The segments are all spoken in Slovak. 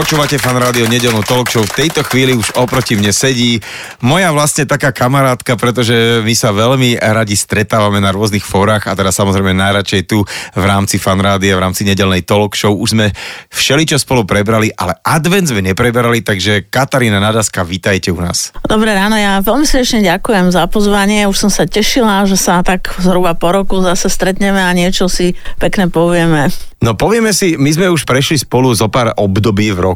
Počúvate fan rádio nedelnú talk show. V tejto chvíli už oproti mne sedí moja vlastne taká kamarátka, pretože my sa veľmi radi stretávame na rôznych fórach a teda samozrejme najradšej tu v rámci fan rádia, v rámci nedelnej talk show. Už sme všeličo spolu prebrali, ale advent sme neprebrali, takže Katarína Nadaska, vítajte u nás. Dobré ráno, ja veľmi srdečne ďakujem za pozvanie. Už som sa tešila, že sa tak zhruba po roku zase stretneme a niečo si pekne povieme. No povieme si, my sme už prešli spolu zo pár období v roku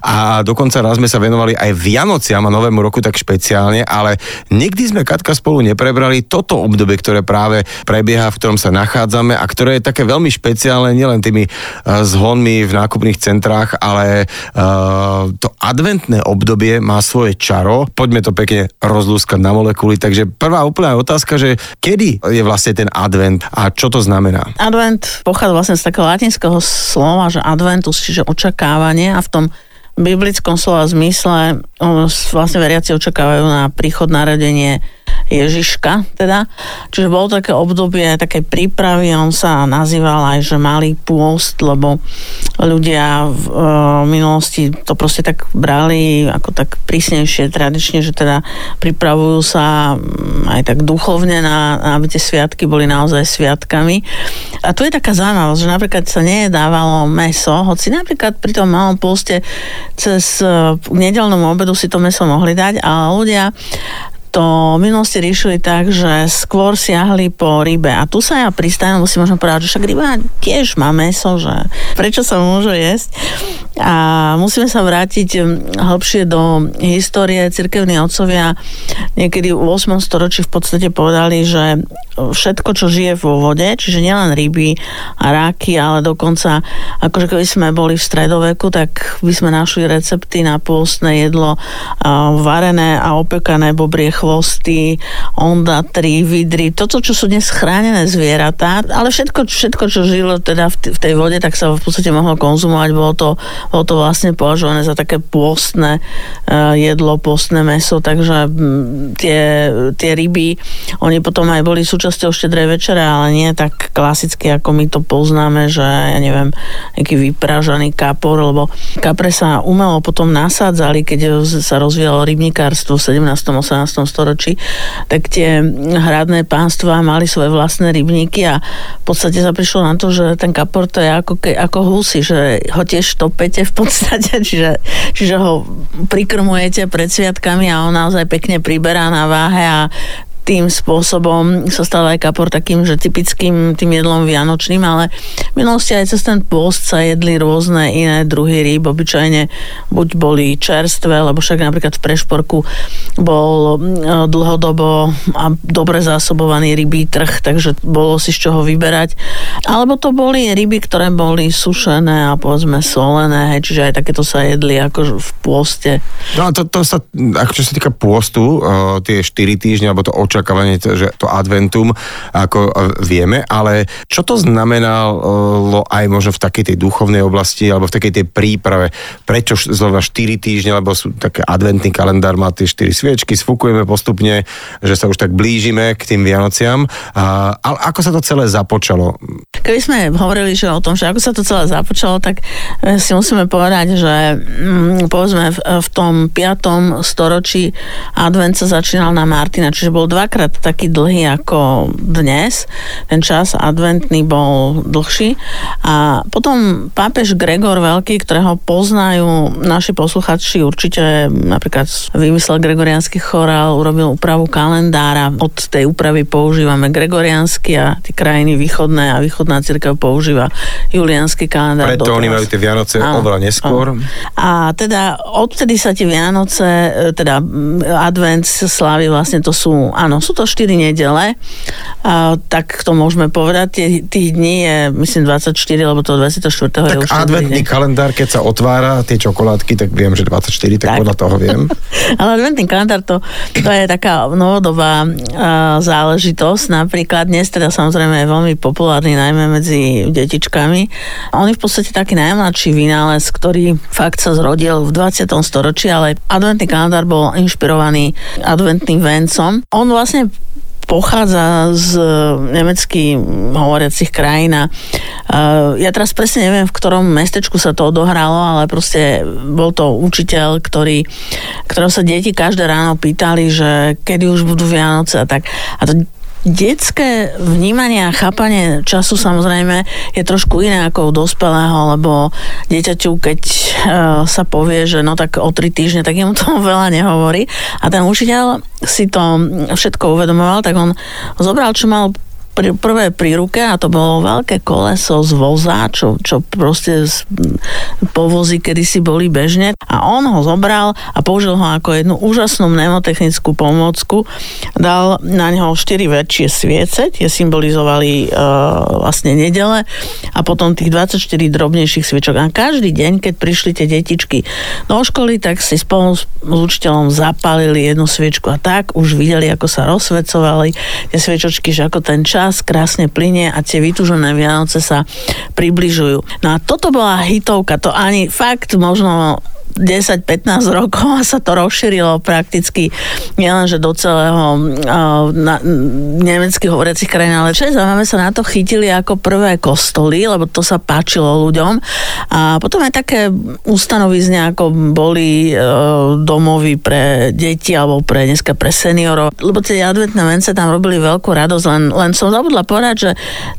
a dokonca raz sme sa venovali aj Vianociam a Novému roku tak špeciálne, ale nikdy sme Katka spolu neprebrali toto obdobie, ktoré práve prebieha, v ktorom sa nachádzame a ktoré je také veľmi špeciálne nielen tými uh, zhonmi v nákupných centrách, ale uh, to adventné obdobie má svoje čaro. Poďme to pekne rozlúskať na molekuly. Takže prvá úplná otázka, že kedy je vlastne ten advent a čo to znamená? Advent pochádza vlastne z takého latinského slova, že adventus, čiže očakávanie a v tom biblickom slova zmysle vlastne veriaci očakávajú na príchod narodenie Ježiška, teda. Čiže bolo také obdobie také prípravy, on sa nazýval aj, že malý pôst, lebo ľudia v e, minulosti to proste tak brali ako tak prísnejšie tradične, že teda pripravujú sa mm, aj tak duchovne na aby tie sviatky boli naozaj sviatkami. A tu je taká zaujímavosť, že napríklad sa nejedávalo meso, hoci napríklad pri tom malom poste cez k nedelnému obedu si to meso mohli dať, ale ľudia to minulosti riešili tak, že skôr siahli po rybe. A tu sa ja pristajem, musím možno povedať, že však ryba tiež má meso, že prečo sa môže jesť. A musíme sa vrátiť hm, hlbšie do histórie. Cirkevní otcovia niekedy v 8. storočí v podstate povedali, že všetko, čo žije vo vode, čiže nielen ryby a ráky, ale dokonca, akože keby sme boli v stredoveku, tak by sme našli recepty na pôstne jedlo varené a opekané bobrie chvosty, ondatry, vidry, toto, čo sú dnes chránené zvieratá, ale všetko, všetko čo žilo teda v, v tej vode, tak sa v podstate mohlo konzumovať, bolo to, bolo to vlastne považované za také pôstne uh, jedlo, pôstne meso, takže mm, tie, tie ryby, oni potom aj boli súčasťou štedrej večere, ale nie tak klasicky, ako my to poznáme, že ja neviem, nejaký vypražaný kapor, lebo kapre sa umelo potom nasádzali, keď sa rozvíjalo rybníkárstvo v 17. 18. storočí, tak tie hradné pánstva mali svoje vlastné rybníky a v podstate sa prišlo na to, že ten kapor to je ako, ke, ako husy, že ho tiež topete v podstate, čiže, čiže ho prikrmujete pred sviatkami a on naozaj pekne priberá na váhe a tým spôsobom sa stal aj kapor takým, že typickým tým jedlom vianočným, ale minulosti aj cez ten pôst sa jedli rôzne iné druhy rýb, obyčajne buď boli čerstvé, lebo však napríklad v Prešporku bol dlhodobo a dobre zásobovaný rybí trh, takže bolo si z čoho vyberať. Alebo to boli ryby, ktoré boli sušené a povedzme solené, hej, čiže aj takéto sa jedli ako v pôste. No a to, to sa, ako čo sa týka pôstu, uh, tie 4 týždne, alebo to očakávanie, že to adventum, ako uh, vieme, ale čo to znamenalo aj možno v takej tej duchovnej oblasti, alebo v takej tej príprave, prečo zrovna 4 týždne, lebo sú také adventný kalendár, má tie 4 sviečky, sfúkujeme postupne, že sa už tak blížime k tým Vianociam, uh, ale ako sa to celé započalo? Keby sme hovorili že o tom, že ako sa to celé započalo, tak eh, si musíme povedať, že mm, povedzme v, v tom 5. storočí advent sa začínal na Martina, čiže bol dvakrát taký dlhý ako dnes. Ten čas adventný bol dlhší. A potom pápež Gregor Veľký, ktorého poznajú naši posluchači určite napríklad vymyslel gregoriánsky chorál, urobil úpravu kalendára. Od tej úpravy používame gregoriánsky a tie krajiny východné a východná cirkev používa juliánsky kalendár. Preto oni doteraz. majú tie Vianoce Áno, oveľa neskôr. áno. A teda odtedy sa tie Vianoce, e, teda advent, slávy, vlastne to sú, áno. Sú to 4 nedele, a, tak to môžeme povedať. Tie, tých dní je, myslím, 24, lebo to 24. Tak je už adventný kalendár, keď sa otvára tie čokoládky, tak viem, že 24, tak, tak. podľa toho viem. Ale adventný kalendár to, to je taká novodobá uh, záležitosť. Napríklad dnes teda samozrejme je veľmi populárny najmä medzi detičkami. On je v podstate taký najmladší vynález, ktorý fakt sa zrodil v 20. storočí, ale adventný kalendár bol inšpirovaný adventným vencom. On vlastne pochádza z e, nemeckých hovoriacich krajín a uh, ja teraz presne neviem, v ktorom mestečku sa to odohralo, ale proste bol to učiteľ, ktorý, ktorého sa deti každé ráno pýtali, že kedy už budú Vianoce a tak. A to detské vnímanie a chápanie času samozrejme je trošku iné ako u dospelého, lebo dieťaťu, keď uh, sa povie, že no tak o tri týždne, tak jemu to veľa nehovorí. A ten učiteľ si to všetko uvedomoval, tak on zobral, čo mal pr- prvé pri ruke a to bolo veľké koleso z voza, čo, čo proste z povozy kedysi boli bežne a on ho zobral a použil ho ako jednu úžasnú mnemotechnickú pomôcku. Dal na neho štyri väčšie sviece, tie symbolizovali e, vlastne nedele a potom tých 24 drobnejších sviečok. A každý deň, keď prišli tie detičky do školy, tak si spolu s učiteľom zapálili jednu sviečku a tak už videli, ako sa rozsvecovali tie sviečočky, že ako ten čas čas krásne plinie a tie vytúžené Vianoce sa približujú. No a toto bola hitovka, to ani fakt možno 10-15 rokov a sa to rozšírilo prakticky nielenže do celého na, nemeckých hovoriacich krajín, ale čo je zaujímavé, sa na to chytili ako prvé kostoly, lebo to sa páčilo ľuďom. A potom aj také ustanovizne, ako boli uh, domovy pre deti alebo pre dneska pre seniorov, lebo tie adventné vence tam robili veľkú radosť, len, len som zabudla povedať, že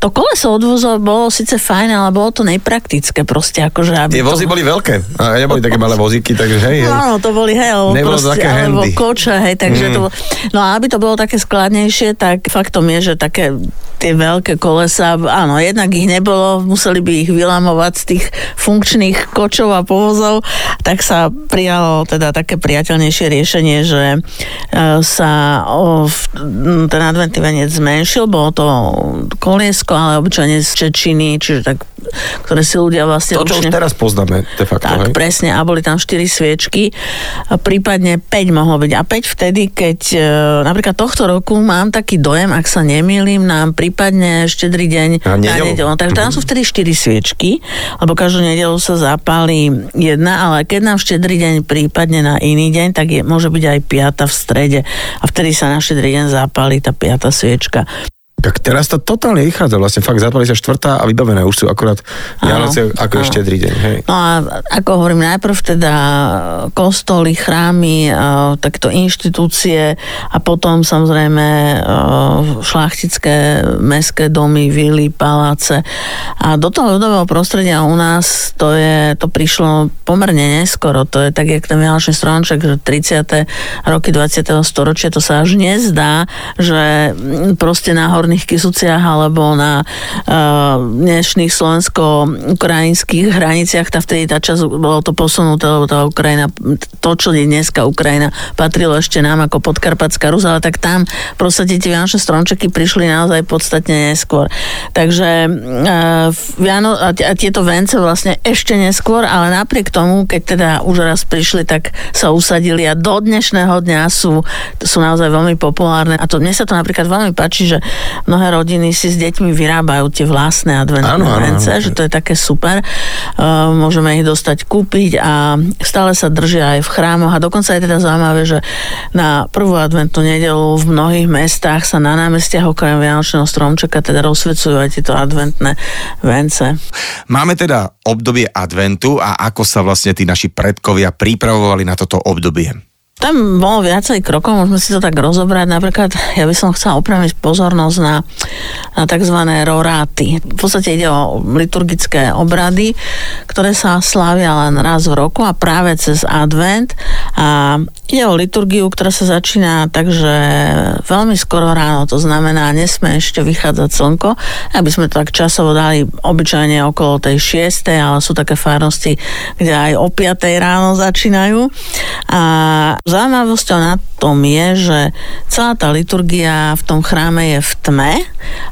to koleso odvozov bolo síce fajn, ale bolo to nepraktické proste. Akože, aby Tie vozy to... boli veľké, a neboli také malé vozíky, takže hej, hej. Áno, to boli, hej, alebo, Nebolo proste, také alebo koče, hej, takže Mm. to bolo, no a aby to bolo také skladnejšie, tak faktom je, že také tie veľké kolesa, áno, jednak ich nebolo, museli by ich vylamovať z tých funkčných kočov a povozov, tak sa prijalo teda také priateľnejšie riešenie, že e, sa o, ten adventný venec zmenšil, bolo to koliesko, ale obyčajne z Čečiny, čiže tak, ktoré si ľudia vlastne To, čo už teraz poznáme, de facto, tak, hej? presne. A boli tam 4 sviečky. A prípadne 5 mohlo byť. A 5 vtedy, keď e, napríklad tohto roku mám taký dojem, ak sa nemýlim, nám prípadne štedrý deň Na na nedeľu. nedelu. Takže tam sú vtedy 4 sviečky, lebo každú nedelu sa zapálí jedna, ale keď nám štedrý deň prípadne na iný deň, tak je, môže byť aj piata v strede. A vtedy sa na štedrý deň zapálí tá piata sviečka. Tak teraz to totálne vychádza, vlastne fakt sa štvrtá a vybavené, už sú akurát Vianoce ako áno. štedrý deň, hej. No a ako hovorím, najprv teda kostoly, chrámy, eh, takto inštitúcie a potom samozrejme eh, šlachtické mestské domy, vily, paláce. A do toho ľudového prostredia u nás to, je, to prišlo pomerne neskoro. To je tak, jak ten Vianočný stromček, že 30. roky 20. storočia, to sa až nezdá, že proste na Horných Kisuciach alebo na uh, dnešných slovensko-ukrajinských hraniciach, tá vtedy tá časť bolo to posunuté, lebo tá Ukrajina, to, čo je dneska Ukrajina, patrilo ešte nám ako podkarpatská Rus, ale tak tam proste tie Vianočné stromčeky prišli naozaj podstatne neskôr. Takže uh, Viano, a, a tieto vence vlastne ešte neskôr, ale napriek tomu, keď teda už raz prišli, tak sa usadili a do dnešného dňa sú, sú naozaj veľmi populárne. A to mne sa to napríklad veľmi páči, že mnohé rodiny si s deťmi vyrábajú tie vlastné adventné vence, že to je také super. Uh, môžeme ich dostať kúpiť a stále sa držia aj v chrámoch a dokonca je teda zaujímavé, že na prvú adventnú nedelu v mnohých mestách sa na námestiach okrem Vianočného stromčeka teda rozsvecujú aj tieto adventné vence. Máme teda obdobie adventu a ako sa vlastne tí naši predkovia pripravovali na toto obdobie. Tam bolo viacej krokov, môžeme si to tak rozobrať. Napríklad ja by som chcela upraviť pozornosť na, na tzv. roráty. V podstate ide o liturgické obrady, ktoré sa slávia len raz v roku a práve cez advent. A ide o liturgiu, ktorá sa začína takže veľmi skoro ráno, to znamená, nesme ešte vychádzať slnko, aby sme to tak časovo dali obyčajne okolo tej 6, ale sú také farnosti, kde aj o 5 ráno začínajú. A zaujímavosťou na tom je, že celá tá liturgia v tom chráme je v tme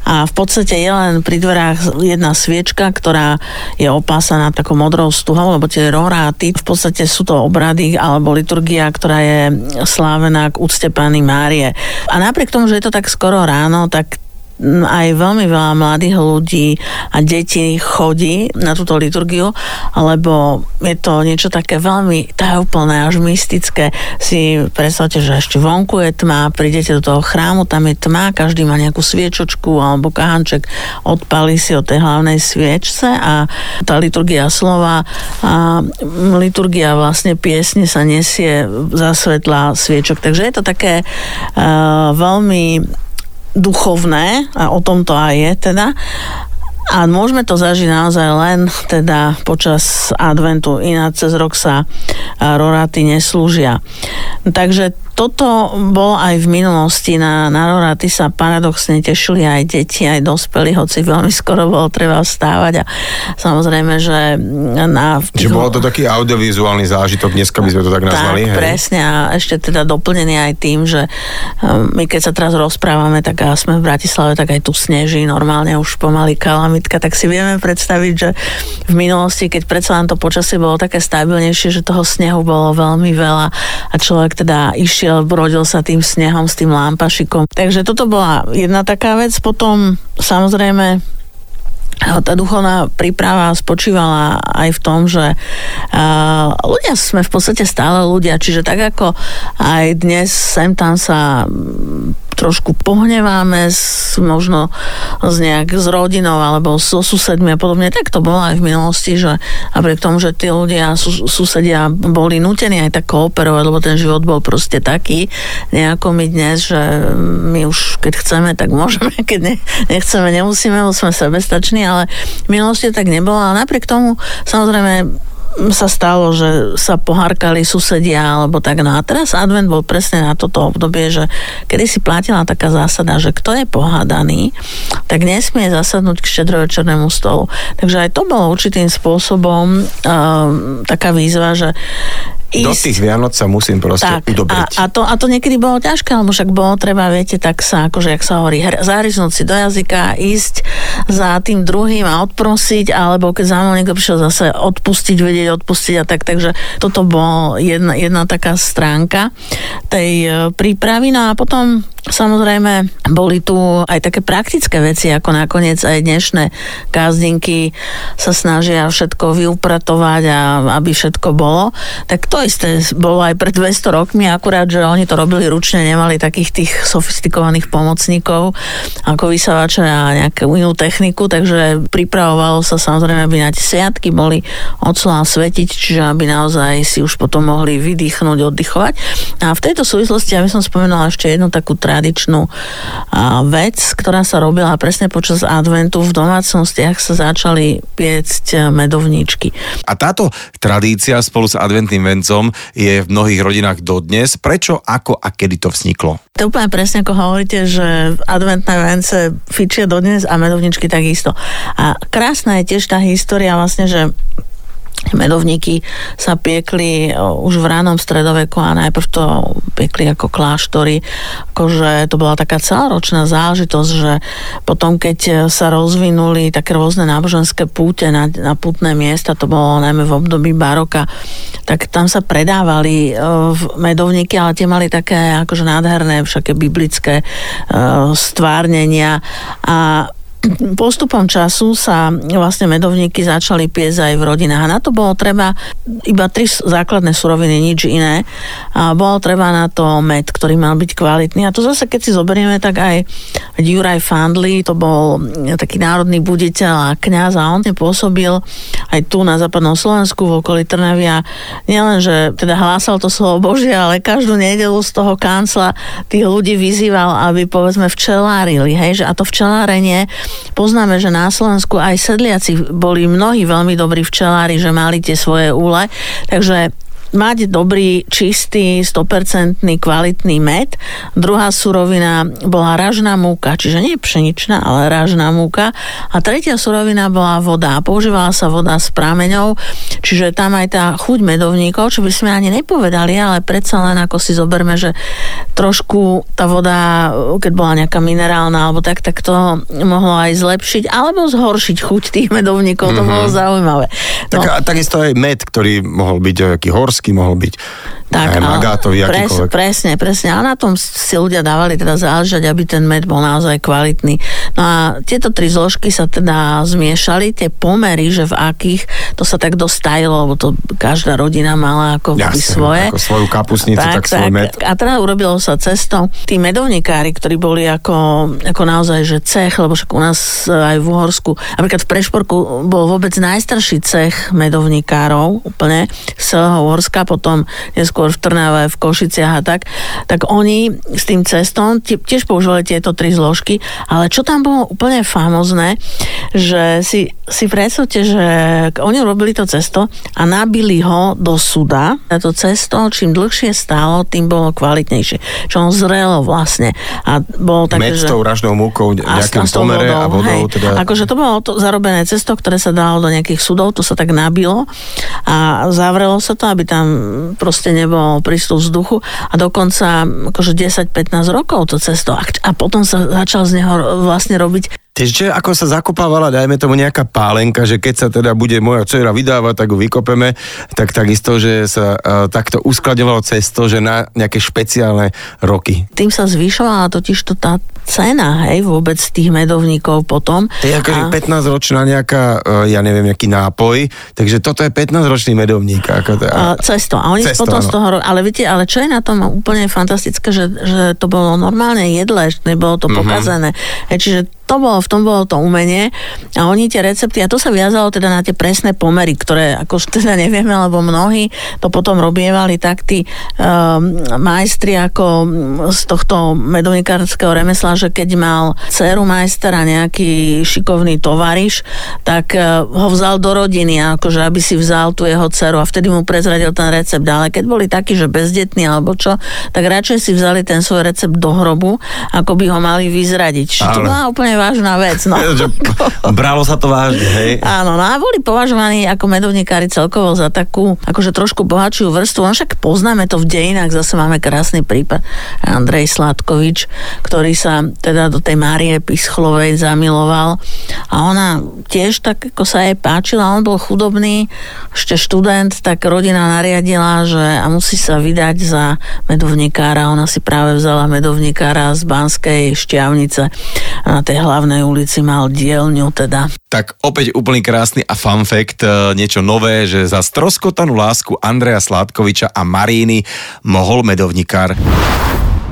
a v podstate je len pri dverách jedna sviečka, ktorá je opásaná takou modrou stuhou, lebo tie roráty v podstate sú to obrady alebo liturgia, ktorá je slávená k úcte Pány Márie. A napriek tomu, že je to tak skoro ráno, tak aj veľmi veľa mladých ľudí a detí chodí na túto liturgiu, lebo je to niečo také veľmi tajúplné, až mystické. Si predstavte, že ešte vonku je tma, prídete do toho chrámu, tam je tma, každý má nejakú sviečočku alebo kahanček, odpali si od tej hlavnej sviečce a tá liturgia slova a liturgia vlastne piesne sa nesie za svetla sviečok. Takže je to také uh, veľmi duchovné, a o tom to aj je teda. A môžeme to zažiť naozaj len teda počas adventu, ináč cez rok sa roráty neslúžia. Takže toto bolo aj v minulosti. Na, na Roraty sa paradoxne tešili aj deti, aj dospelí, hoci veľmi skoro bolo treba vstávať a samozrejme, že na... Čiže bolo to taký audiovizuálny zážitok, dneska by sme to tak nazvali. Tak, hej? presne a ešte teda doplnený aj tým, že um, my keď sa teraz rozprávame, tak a sme v Bratislave, tak aj tu sneží normálne už pomaly kalamitka, tak si vieme predstaviť, že v minulosti, keď predsa len to počasie bolo také stabilnejšie, že toho snehu bolo veľmi veľa a človek teda išiel išiel, brodil sa tým snehom, s tým lámpašikom. Takže toto bola jedna taká vec. Potom samozrejme tá duchovná príprava spočívala aj v tom, že uh, ľudia sme v podstate stále ľudia, čiže tak ako aj dnes sem tam sa trošku pohneváme s, možno s nejak s rodinou alebo so susedmi a podobne. Tak to bolo aj v minulosti, že napriek tomu, že tí ľudia, sus, susedia boli nutení aj tak kooperovať, lebo ten život bol proste taký, nejako my dnes, že my už keď chceme, tak môžeme, keď ne, nechceme, nemusíme, lebo sme sebestační, ale v minulosti tak nebolo a napriek tomu samozrejme sa stalo, že sa pohárkali susedia alebo tak. No a teraz advent bol presne na toto obdobie, že kedy si platila taká zásada, že kto je pohádaný, tak nesmie zasadnúť k štedrovečernému stolu. Takže aj to bolo určitým spôsobom uh, taká výzva, že ísť. Do tých Vianoc sa musím proste tak, udobriť. A, a, to, a to niekedy bolo ťažké, lebo však bolo treba, viete, tak sa, akože, jak sa hovorí, zahryznúť si do jazyka, ísť za tým druhým a odprosiť, alebo keď za mnou niekto prišiel zase odpustiť, vedieť odpustiť a tak, takže toto bolo jedna, jedna taká stránka tej e, prípravy. No a potom Samozrejme, boli tu aj také praktické veci, ako nakoniec aj dnešné kázdinky sa snažia všetko vyupratovať a aby všetko bolo. Tak to isté bolo aj pred 200 rokmi, akurát, že oni to robili ručne, nemali takých tých sofistikovaných pomocníkov ako vysavače a nejakú inú techniku, takže pripravovalo sa samozrejme, aby na tie sviatky boli oclá svetiť, čiže aby naozaj si už potom mohli vydýchnuť, oddychovať. A v tejto súvislosti, ja som spomenula ešte jednu takú tradičnú vec, ktorá sa robila presne počas adventu. V domácnostiach sa začali piecť medovníčky. A táto tradícia spolu s adventným vencom je v mnohých rodinách dodnes. Prečo, ako a kedy to vzniklo? To úplne presne ako hovoríte, že adventné vence fičia dodnes a medovničky takisto. A krásna je tiež tá história vlastne, že medovníky sa piekli už v ránom stredoveku a najprv to piekli ako kláštory. Akože to bola taká celoročná záležitosť, že potom keď sa rozvinuli také rôzne náboženské púte na, na putné miesta, to bolo najmä v období baroka, tak tam sa predávali medovníky, ale tie mali také akože nádherné, všaké biblické stvárnenia a postupom času sa vlastne medovníky začali piesť aj v rodinách a na to bolo treba iba tri základné suroviny, nič iné. A bolo treba na to med, ktorý mal byť kvalitný. A to zase, keď si zoberieme, tak aj Juraj Fandli, to bol taký národný buditeľ a kňaz a on pôsobil aj tu na západnom Slovensku v okolí Trnavia. Nielen, že teda hlásal to slovo Božie, ale každú nedelu z toho kancla tých ľudí vyzýval, aby povedzme včelárili, hej, že a to včelárenie Poznáme, že na Slovensku aj sedliaci boli mnohí veľmi dobrí včelári, že mali tie svoje úle, takže mať dobrý, čistý, 100% kvalitný med. Druhá surovina bola ražná múka, čiže nie pšeničná, ale ražná múka. A tretia surovina bola voda. Používala sa voda s prámeňou, čiže tam aj tá chuť medovníkov, čo by sme ani nepovedali, ale predsa len ako si zoberme, že trošku tá voda, keď bola nejaká minerálna alebo tak, tak to mohlo aj zlepšiť alebo zhoršiť chuť tých medovníkov. Mm-hmm. To bolo mhm. zaujímavé. No. Tak, takisto aj med, ktorý mohol byť aký horský, mohol byť tak, aj magátový, pres, Presne, presne. A na tom si ľudia dávali teda záležať, aby ten med bol naozaj kvalitný. No a tieto tri zložky sa teda zmiešali, tie pomery, že v akých, to sa tak dostajilo, lebo to každá rodina mala ako Jasne, svoje. Ako svoju kapusnicu, tak, tak, svoj med. A teda urobilo sa cesto. Tí medovníkári, ktorí boli ako, ako naozaj, že cech, lebo však u nás aj v Uhorsku, napríklad v Prešporku bol vôbec najstarší cech medovníkárov, úplne z celého Uhorska, potom neskôr skôr v Trnave, v Košiciach a tak, tak oni s tým cestom tiež používali tieto tri zložky, ale čo tam bolo úplne famozné, že si, si predstavte, že oni robili to cesto a nabili ho do suda. A to cesto, čím dlhšie stálo, tým bolo kvalitnejšie. Čo on zrelo vlastne. A bolo také, Med že... s tou ražnou múkou, nejakým pomere vodou, a vodou. Hej, teda... Akože to bolo to zarobené cesto, ktoré sa dalo do nejakých sudov, to sa tak nabilo a zavrelo sa to, aby tam proste nebolo nebol prístup vzduchu a dokonca akože 10-15 rokov to cesto. A potom sa začal z neho vlastne robiť Takže ako sa zakopávala, dajme tomu nejaká pálenka, že keď sa teda bude moja dcera vydávať, tak ju vykopeme, tak takisto, že sa uh, takto uskladňovalo cesto, že na nejaké špeciálne roky. Tým sa zvyšovala totiž to tá cena, hej, vôbec tých medovníkov potom. To je akože a... 15-ročná nejaká, uh, ja neviem, nejaký nápoj, takže toto je 15-ročný medovník. Ako to, a... cesto. A oni cesto, potom áno. z toho, ale viete, ale čo je na tom úplne fantastické, že, že to bolo normálne jedle, nebolo to mm-hmm. pokazené. Hej, čiže to bolo, v tom bolo to umenie a oni tie recepty, a to sa viazalo teda na tie presné pomery, ktoré ako teda nevieme, lebo mnohí to potom robievali tak tí um, majstri ako z tohto medovnikárskeho remesla, že keď mal dceru majstera nejaký šikovný tovariš, tak uh, ho vzal do rodiny, akože aby si vzal tú jeho dceru a vtedy mu prezradil ten recept. Ale keď boli takí, že bezdetní alebo čo, tak radšej si vzali ten svoj recept do hrobu, ako by ho mali vyzradiť. Čiže to bola úplne vážna vec. No. Bralo sa to vážne, hej? Áno, no a boli považovaní ako medovníkári celkovo za takú, akože trošku bohatšiu vrstvu. On však poznáme to v dejinách, zase máme krásny prípad. Andrej Sladkovič, ktorý sa teda do tej Márie Pischlovej zamiloval a ona tiež tak ako sa jej páčila, on bol chudobný, ešte študent, tak rodina nariadila, že a musí sa vydať za medovníkára. Ona si práve vzala medovníkára z Banskej šťavnice na tej hlavnej ulici mal dielňu teda. Tak opäť úplný krásny a fun fact, e, niečo nové, že za stroskotanú lásku Andreja Sládkoviča a Maríny mohol medovníkár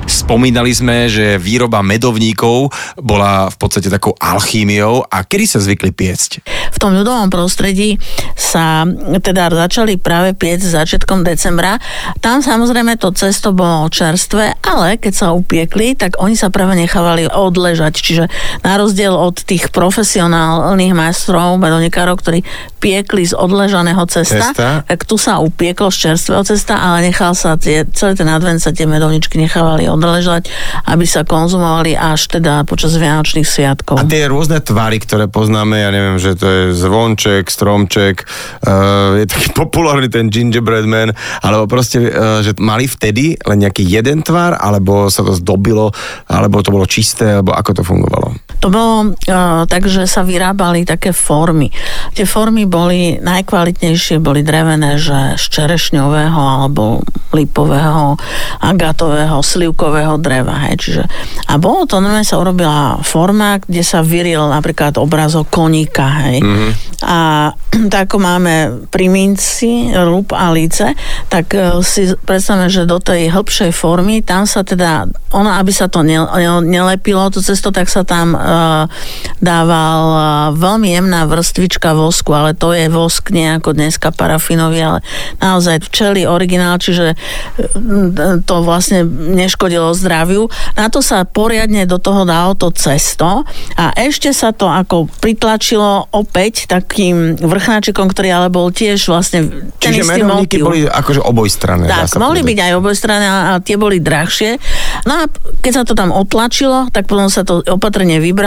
Spomínali sme, že výroba medovníkov bola v podstate takou alchímiou a kedy sa zvykli piecť? V tom ľudovom prostredí sa teda začali práve piecť začiatkom decembra. Tam samozrejme to cesto bolo čerstvé, ale keď sa upiekli, tak oni sa práve nechávali odležať. Čiže na rozdiel od tých profesionálnych majstrov, medovníkárov, ktorí piekli z odležaného cesta, cesta, tak tu sa upieklo z čerstvého cesta, ale nechal sa tie, celý ten advent sa tie medovničky nechávali odležať, aby sa konzumovali až teda počas Vianočných sviatkov. A tie rôzne tvary, ktoré poznáme, ja neviem, že to je zvonček, stromček, uh, je taký populárny ten gingerbread man, alebo proste, uh, že mali vtedy len nejaký jeden tvar, alebo sa to zdobilo, alebo to bolo čisté, alebo ako to fungovalo? To bolo uh, tak, že sa vyrábali také formy. Tie formy boli najkvalitnejšie, boli drevené, že z čerešňového alebo lipového, agatového, slivkového dreva. Hej. Čiže, a bolo to, normálne sa urobila forma, kde sa vyril napríklad obrazok koníka. Hej. Mm-hmm. A tak ako máme pri minci, rúb a líce, tak uh, si predstavme, že do tej hĺbšej formy, tam sa teda, ona, aby sa to ne, ne, nelepilo, to cesto, tak sa tam dával veľmi jemná vrstvička vosku, ale to je vosk nie ako dneska parafinový, ale naozaj včeli originál, čiže uh, to vlastne neškodilo zdraviu. Na to sa poriadne do toho dalo to cesto a ešte sa to ako pritlačilo opäť takým vrchnáčikom, ktorý ale bol tiež vlastne ten Čiže istý motív. boli akože obojstranné. Tak, mohli byť povedať. aj obojstranné a tie boli drahšie. No a keď sa to tam otlačilo, tak potom sa to opatrne vybralo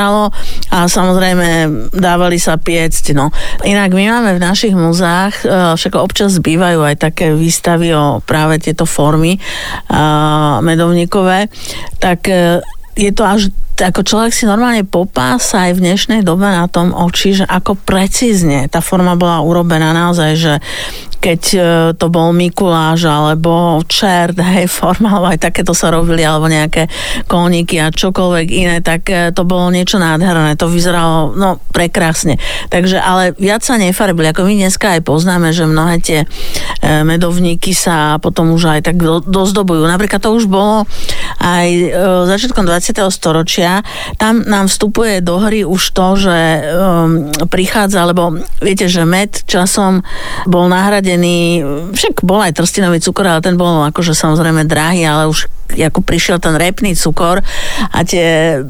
a samozrejme dávali sa piecť. No. Inak my máme v našich múzeách, e, však občas bývajú aj také výstavy o práve tieto formy a, medovníkové, tak e, je to až ako človek si normálne popása aj v dnešnej dobe na tom oči, že ako precízne tá forma bola urobená naozaj, že keď e, to bol Mikuláš alebo čert, hej, forma, aj takéto sa robili, alebo nejaké koníky a čokoľvek iné, tak e, to bolo niečo nádherné, to vyzeralo, no, prekrásne. Takže, ale viac sa nefarbili, ako my dneska aj poznáme, že mnohé tie e, medovníky sa potom už aj tak do, dozdobujú. Napríklad to už bolo aj začiatkom 20. storočia, tam nám vstupuje do hry už to, že um, prichádza, lebo viete, že med časom bol nahradený, však bol aj trstinový cukor, ale ten bol akože samozrejme drahý, ale už ako prišiel ten repný cukor a tie,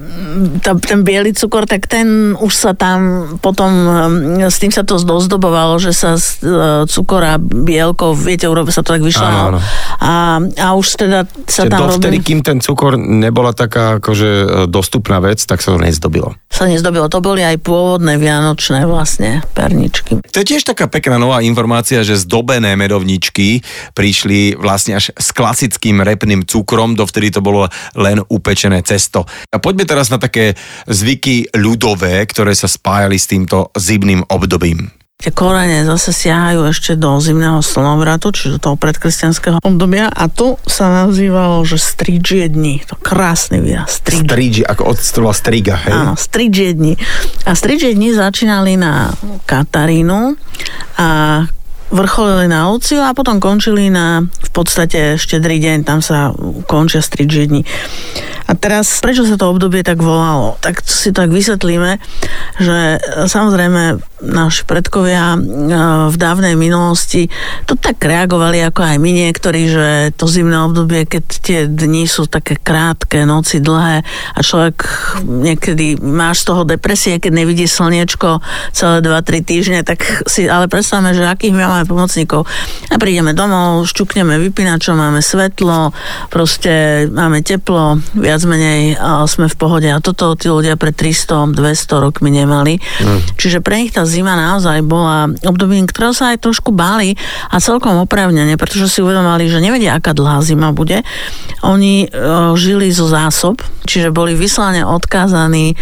tá, ten biely cukor, tak ten už sa tam potom, um, s tým sa to dozdobovalo, že sa z uh, cukora bielko, viete, urobi sa to tak vyšlo. Áno, áno. A, a už teda sa Čiže tam dovtedy, robí... kým ten cukor nebola taká akože e, dostupná vec, tak sa to nezdobilo. sa nezdobilo. To boli aj pôvodné vianočné vlastne perničky. To je tiež taká pekná nová informácia, že zdobené medovničky prišli vlastne až s klasickým repným cukrom, dovtedy to bolo len upečené cesto. A poďme teraz na také zvyky ľudové, ktoré sa spájali s týmto zimným obdobím. Tie korene zase siahajú ešte do zimného slnovratu, čiže do toho predkresťanského obdobia a tu sa nazývalo, že stridžie dni. To krásny výraz, stridžie. Stríži, ako od slova striga, hej? Áno, stridžie dni. A stridžie dni začínali na Katarínu a vrcholili na Luciu a potom končili na v podstate štedrý deň, tam sa končia stridžie dni. A teraz, prečo sa to obdobie tak volalo? Tak si tak vysvetlíme, že e, samozrejme naši predkovia e, v dávnej minulosti to tak reagovali ako aj my niektorí, že to zimné obdobie, keď tie dni sú také krátke, noci dlhé a človek niekedy máš z toho depresie, keď nevidí slniečko celé 2-3 týždne, tak si ale predstavme, že akých my máme pomocníkov. A prídeme domov, šťukneme vypínačom, máme svetlo, proste máme teplo, viac menej a sme v pohode. A toto tí ľudia pred 300, 200 rokmi nemali. Mm. Čiže pre nich tá zima naozaj bola obdobím, ktorého sa aj trošku báli a celkom opravnene, pretože si uvedomali, že nevedia, aká dlhá zima bude. Oni e, žili zo zásob, čiže boli vyslane odkázaní e,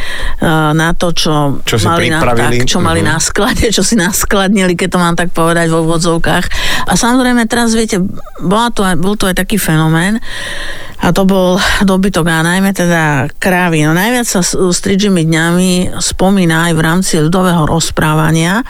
na to, čo, Čo mali na, tak, čo mali Mhm. na sklade, čo si naskladnili, keď to mám tak povedať vo vodzovkách. A samozrejme teraz, viete, bola to bol to aj taký fenomén, a to bol dobytok a najmä teda krávy. No najviac sa s stridžimi dňami spomína aj v rámci ľudového rozprávania.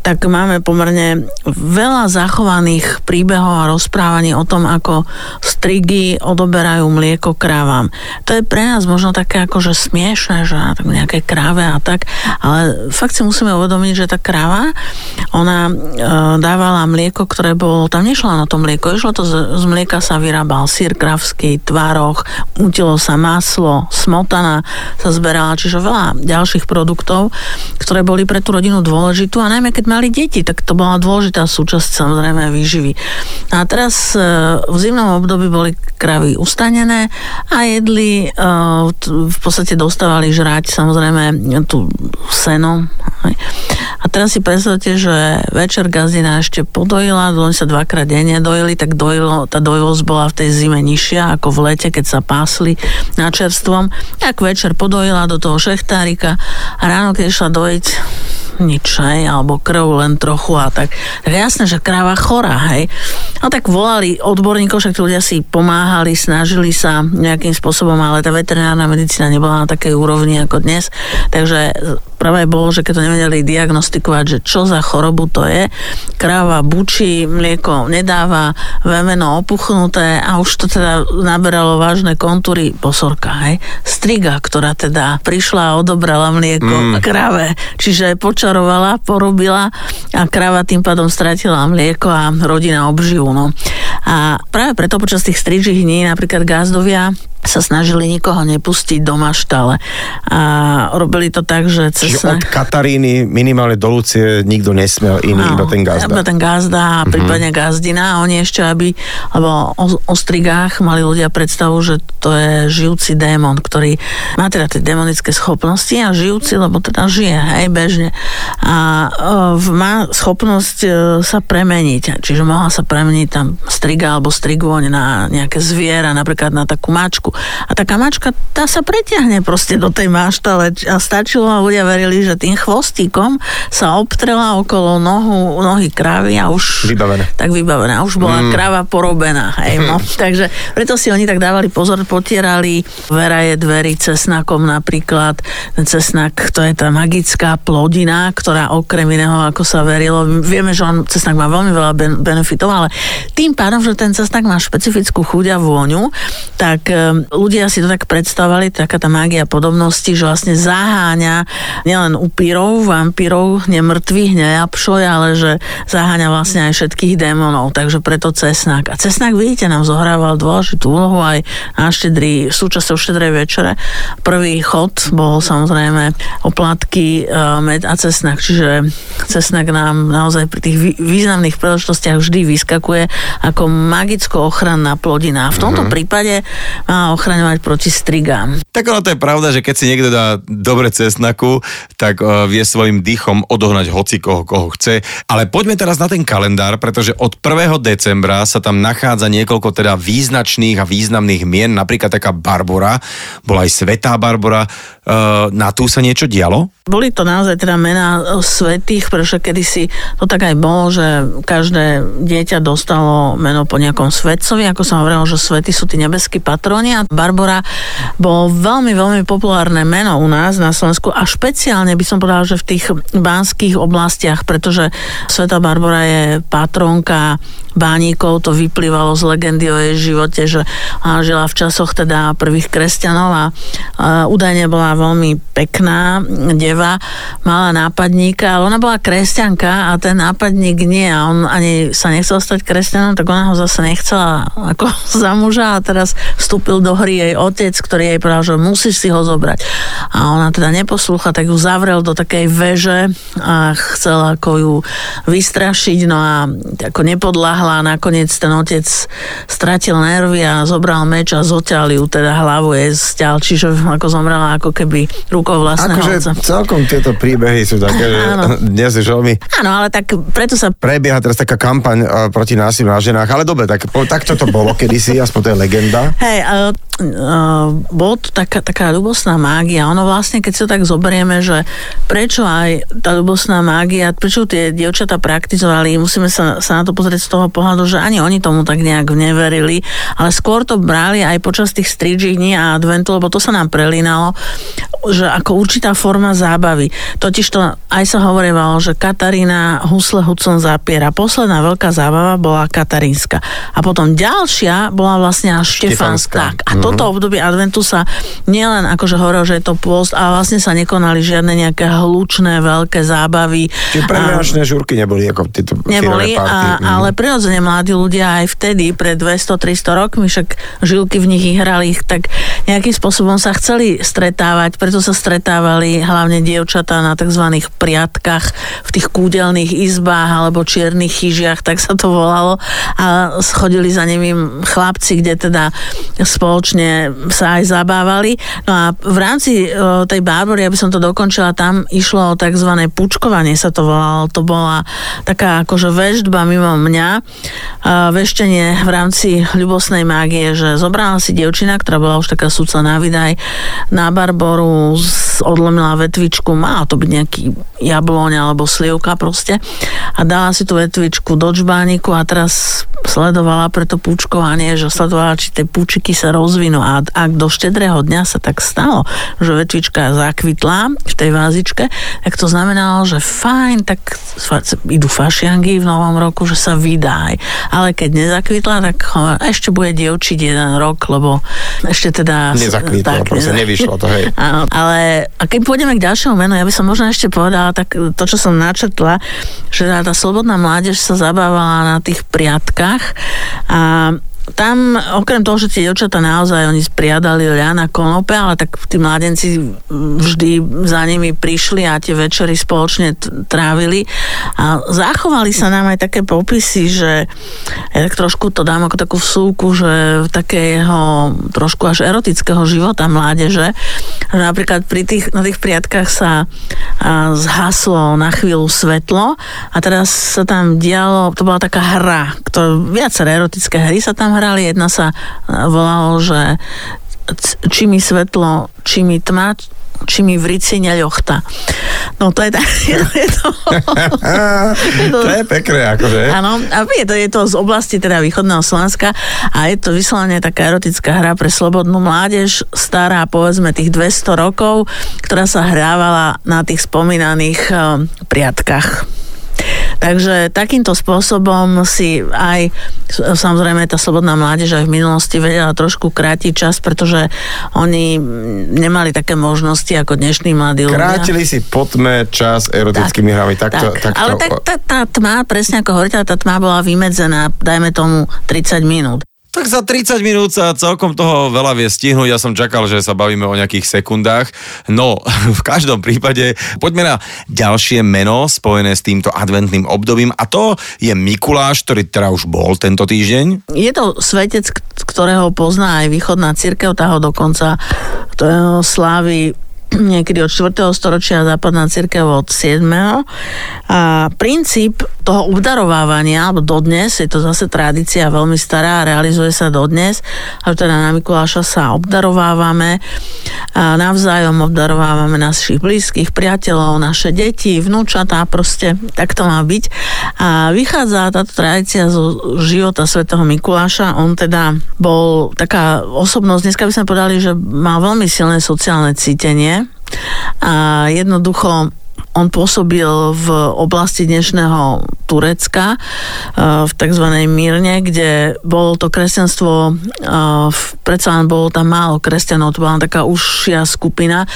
Tak máme pomerne veľa zachovaných príbehov a rozprávaní o tom, ako strigy odoberajú mlieko krávam. To je pre nás možno také akože smiešné, že tak nejaké kráve a tak, ale fakt si musíme uvedomiť, že tá kráva, ona e, dávala mlieko, ktoré bolo, tam nešlo na to mlieko, išlo to z, z mlieka sa vyrábal sír kravský, tvároch, utilo sa maslo, smotana sa zberala, čiže veľa ďalších produktov, ktoré boli pre tú rodinu dôležitú a najmä keď mali deti, tak to bola dôležitá súčasť samozrejme výživy. A teraz e, v zimnom období boli kravy ustanené a jedli, e, v podstate dostávali žrať samozrejme tú seno. A teraz si predstavte, že večer gazdina ešte podojila, oni sa dvakrát denne dojili, tak dojilo, tá dojivosť bola v tej zime nižšia ako v lete, keď sa pásli na čerstvom. Tak večer podojila do toho šechtárika a ráno, keď išla dojiť, nič, hej, alebo krv len trochu a tak. Tak jasné, že kráva chorá, hej. A tak volali odborníkov, však tí ľudia si pomáhali, snažili sa nejakým spôsobom, ale tá veterinárna medicína nebola na takej úrovni ako dnes. Takže práve bolo, že keď to nevedeli diagnostikovať, že čo za chorobu to je, kráva bučí, mlieko nedáva, vemeno opuchnuté a už to teda naberalo vážne kontúry posorka, hej. Striga, ktorá teda prišla a odobrala mlieko mm. kráve, čiže počarovala, porobila a kráva tým pádom stratila mlieko a rodina obživu. No. A práve preto počas tých strižích dní napríklad gázdovia sa snažili nikoho nepustiť do maštale. A robili to tak, že cez... Čiže od Kataríny minimálne do Lucie nikto nesmel iný, no, iba ten gazda. Iba ten gazda a uh-huh. prípadne gazdina. A oni ešte, aby, lebo o, o strigách mali ľudia predstavu, že to je žijúci démon, ktorý má teda tie demonické schopnosti a žijúci, lebo teda žije, hej, bežne. A e, má schopnosť e, sa premeniť. Čiže mohla sa premeniť tam striga alebo strigvoň na nejaké zviera, napríklad na takú mačku a tá kamačka, tá sa preťahne proste do tej máštale a stačilo a ľudia verili, že tým chvostíkom sa obtrela okolo nohu, nohy krávy a už... Vybavené. Tak vybavená. Už bola mm. kráva porobená. Hej, no. Takže preto si oni tak dávali pozor, potierali veraje dverí cesnakom napríklad. Ten cesnak, to je tá magická plodina, ktorá okrem iného, ako sa verilo, vieme, že on cesnak má veľmi veľa benefitov, ale tým pádom, že ten cesnak má špecifickú chuť a vôňu, tak ľudia si to tak predstavovali, taká tá mágia podobnosti, že vlastne zaháňa nielen upírov, vampírov, nemrtvých, nejapšoj, ale že zaháňa vlastne aj všetkých démonov, takže preto cesnak. A cesnak, vidíte, nám zohrával dôležitú úlohu aj na štedrý, súčasťou štedrej večere. Prvý chod bol samozrejme oplatky, e, med a cesnak, čiže cesnak nám naozaj pri tých významných príležitostiach vždy vyskakuje ako magicko ochranná plodina. V tomto mm-hmm. prípade má ochraňovať proti strigám. Tak ono to je pravda, že keď si niekto dá dobre cesnaku, tak uh, vie svojim dýchom odohnať hoci koho, koho chce. Ale poďme teraz na ten kalendár, pretože od 1. decembra sa tam nachádza niekoľko teda význačných a významných mien, napríklad taká Barbora, bola aj Svetá Barbora. Uh, na tú sa niečo dialo? Boli to naozaj teda mená svetých, pretože kedysi to tak aj bolo, že každé dieťa dostalo meno po nejakom svetcovi, ako som hovoril, že svety sú tí nebeskí patroni Barbara bol veľmi, veľmi populárne meno u nás na Slovensku a špeciálne by som povedala, že v tých banských oblastiach, pretože Sveta Barbara je patronka bánikov, to vyplývalo z legendy o jej živote, že žila v časoch teda prvých kresťanov a údajne bola veľmi pekná deva, mala nápadníka, ale ona bola kresťanka a ten nápadník nie a on ani sa nechcel stať kresťanom, tak ona ho zase nechcela ako za muža a teraz vstúpil do hry jej otec, ktorý jej povedal, že musíš si ho zobrať. A ona teda neposlúcha, tak ju zavrel do takej veže a chcel ako ju vystrašiť, no a ako nepodláhla a nakoniec ten otec stratil nervy a zobral meč a zoťal ju, teda hlavu jej zťal, čiže ako zomrela ako keby rukou vlastného akože otca. celkom tieto príbehy sú také, že dnes je veľmi... Áno, ale tak preto sa... Prebieha teraz taká kampaň uh, proti násiliu na ženách, ale dobre, tak, takto to bolo kedysi, aspoň to je legenda. Hej, uh, to taká, taká ľubosná mágia. Ono vlastne, keď to tak zoberieme, že prečo aj tá ľubosná mágia, prečo tie dievčatá praktizovali, musíme sa, sa na to pozrieť z toho pohľadu, že ani oni tomu tak nejak neverili, ale skôr to brali aj počas tých strižíní a adventu, lebo to sa nám prelínalo, že ako určitá forma zábavy. Totiž to aj sa hovorilo, že Katarína husle Hudson zapiera. Posledná veľká zábava bola katarínska. A potom ďalšia bola vlastne až Štefanská. A to toto obdobie adventu sa nielen akože hovoril, že je to pôst, a vlastne sa nekonali žiadne nejaké hlučné veľké zábavy. Čiže premiačné žurky neboli ako tieto Neboli, a, mm. ale prirodzene mladí ľudia aj vtedy, pred 200-300 rokmi, však žilky v nich hrali, tak nejakým spôsobom sa chceli stretávať, preto sa stretávali hlavne dievčatá na tzv. priatkách v tých kúdelných izbách alebo čiernych chyžiach, tak sa to volalo a schodili za nimi chlapci, kde teda spoločne spoločne sa aj zabávali. No a v rámci o, tej Barbory, aby som to dokončila, tam išlo o tzv. pučkovanie sa to volalo. To bola taká akože veždba mimo mňa, veštenie v rámci ľubosnej mágie, že zobrala si dievčina, ktorá bola už taká súca na vydaj, na Barboru, odlomila vetvičku, má to byť nejaký jabloň alebo slivka proste a dala si tú vetvičku do čbániku a teraz sledovala pre to púčkovanie, že sledovala, či tie púčiky sa rozvinú a ak do štedrého dňa sa tak stalo, že vetvička zakvitla v tej vázičke, tak to znamenalo, že fajn, tak idú fašiangy v novom roku, že sa vydá. Ale keď nezakvitla, tak ešte bude dievčiť jeden rok, lebo ešte teda... Nezakvitla, tak, proste nevyšlo to, hej. Áno, ale a keď pôjdeme k ďalšiemu menu, ja by som možno ešte povedala tak to, čo som načetla, že tá, tá slobodná mládež sa zabávala na tých priatkách a tam, okrem toho, že tie dievčatá naozaj oni spriadali ľana konope, ale tak tí mladenci vždy za nimi prišli a tie večery spoločne trávili. A zachovali sa nám aj také popisy, že ja tak trošku to dám ako takú vsúku, že takého trošku až erotického života mládeže, že napríklad pri tých, na tých priatkách sa zhaslo na chvíľu svetlo a teraz sa tam dialo, to bola taká hra, ktoré, viaceré erotické hry sa tam hrali. Jedna sa volalo, že či mi svetlo, či mi tma, či mi v rici neľochta. No to je, tak, je, je to... je to, to je pekné, akože. Áno, a je to, je to z oblasti teda východného Slovenska a je to vyslovene taká erotická hra pre slobodnú mládež, stará povedzme tých 200 rokov, ktorá sa hrávala na tých spomínaných um, priatkách. Takže takýmto spôsobom si aj samozrejme tá slobodná mládež aj v minulosti vedela trošku krátiť čas, pretože oni nemali také možnosti ako dnešní mladí ľudia. Krátili si potme čas erotickými tak, hrami. Takto, tak. Takto... Ale tak, tá, tá tma, presne ako hovoríte, tá tma bola vymedzená, dajme tomu 30 minút. Tak za 30 minút sa celkom toho veľa vie stihnúť. Ja som čakal, že sa bavíme o nejakých sekundách. No, v každom prípade poďme na ďalšie meno spojené s týmto adventným obdobím a to je Mikuláš, ktorý teda už bol tento týždeň. Je to svetec, ktorého pozná aj východná církev, tá ho dokonca ktorého slávy niekedy od 4. storočia západná církev od 7. A princíp toho obdarovávania, alebo dodnes, je to zase tradícia veľmi stará a realizuje sa dodnes, a teda na Mikuláša sa obdarovávame, a navzájom obdarovávame našich blízkych, priateľov, naše deti, vnúčatá, proste tak to má byť. A vychádza táto tradícia zo života svätého Mikuláša, on teda bol taká osobnosť, dneska by sme povedali, že mal veľmi silné sociálne cítenie, a jednoducho on pôsobil v oblasti dnešného Turecka, eh, v tzv. Mírne, kde bolo to kresťanstvo, eh, predsa len bolo tam málo kresťanov, to bola taká užšia skupina.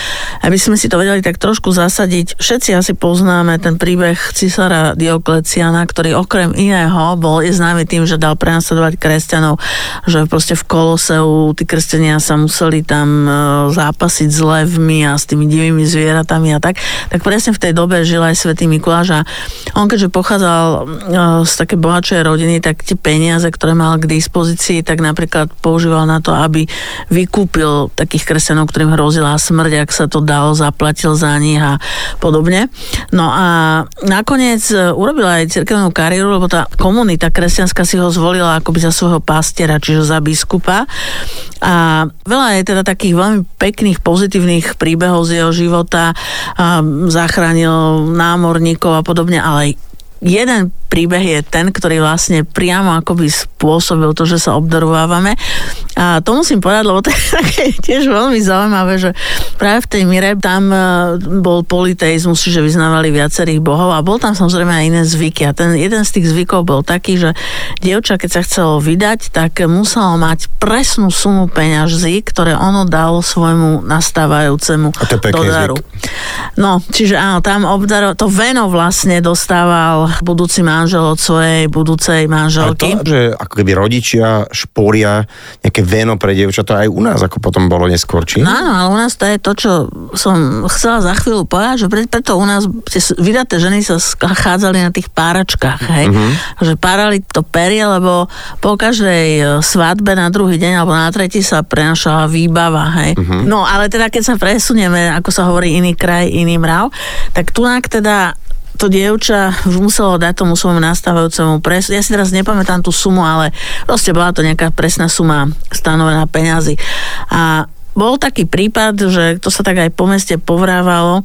Aby sme si to vedeli tak trošku zasadiť, všetci asi poznáme ten príbeh cisára Diokleciana, ktorý okrem iného bol je známy tým, že dal prenasledovať kresťanov, že proste v Koloseu tí kresťania sa museli tam eh, zápasiť s levmi a s tými divými zvieratami a tak. Tak presne v tej dobe žil aj svätý Mikuláš a on keďže pochádzal e, z také bohatšej rodiny, tak tie peniaze, ktoré mal k dispozícii, tak napríklad používal na to, aby vykúpil takých kresťanov, ktorým hrozila smrť, ak sa to dalo, zaplatil za nich a podobne. No a nakoniec e, urobil aj cirkevnú kariéru, lebo tá komunita kresťanská si ho zvolila akoby za svojho pastiera, čiže za biskupa. A veľa je teda takých veľmi pekných, pozitívnych príbehov z jeho života. A zachránil námorníkov a podobne, ale jeden príbeh je ten, ktorý vlastne priamo akoby spôsobil to, že sa obdarovávame. A to musím povedať, lebo to je také tiež veľmi zaujímavé, že práve v tej mire tam e, bol politeizmus, že vyznávali viacerých bohov a bol tam samozrejme aj iné zvyky. A ten jeden z tých zvykov bol taký, že dievča, keď sa chcelo vydať, tak muselo mať presnú sumu peňaží, ktoré ono dalo svojmu nastávajúcemu do daru. No, čiže áno, tam obdaro, to veno vlastne dostával budúci manžel od svojej budúcej manželky. A to, že ako keby rodičia šporia nejaké veno pre dievčatá aj u nás, ako potom bolo neskôr, či? No, áno, ale u nás to je to, čo som chcela za chvíľu povedať, že preto u nás tie vydaté ženy sa schádzali na tých páračkách, hej. Uh-huh. Že párali to perie, lebo po každej e, svadbe na druhý deň alebo na tretí sa prenašala výbava, hej. Uh-huh. No, ale teda keď sa presunieme, ako sa hovorí iný kraj, iný mrav, tak tu teda to dievča už muselo dať tomu svojmu nastávajúcemu pres. Ja si teraz nepamätám tú sumu, ale proste bola to nejaká presná suma stanovená peňazí. A bol taký prípad, že to sa tak aj po meste povrávalo,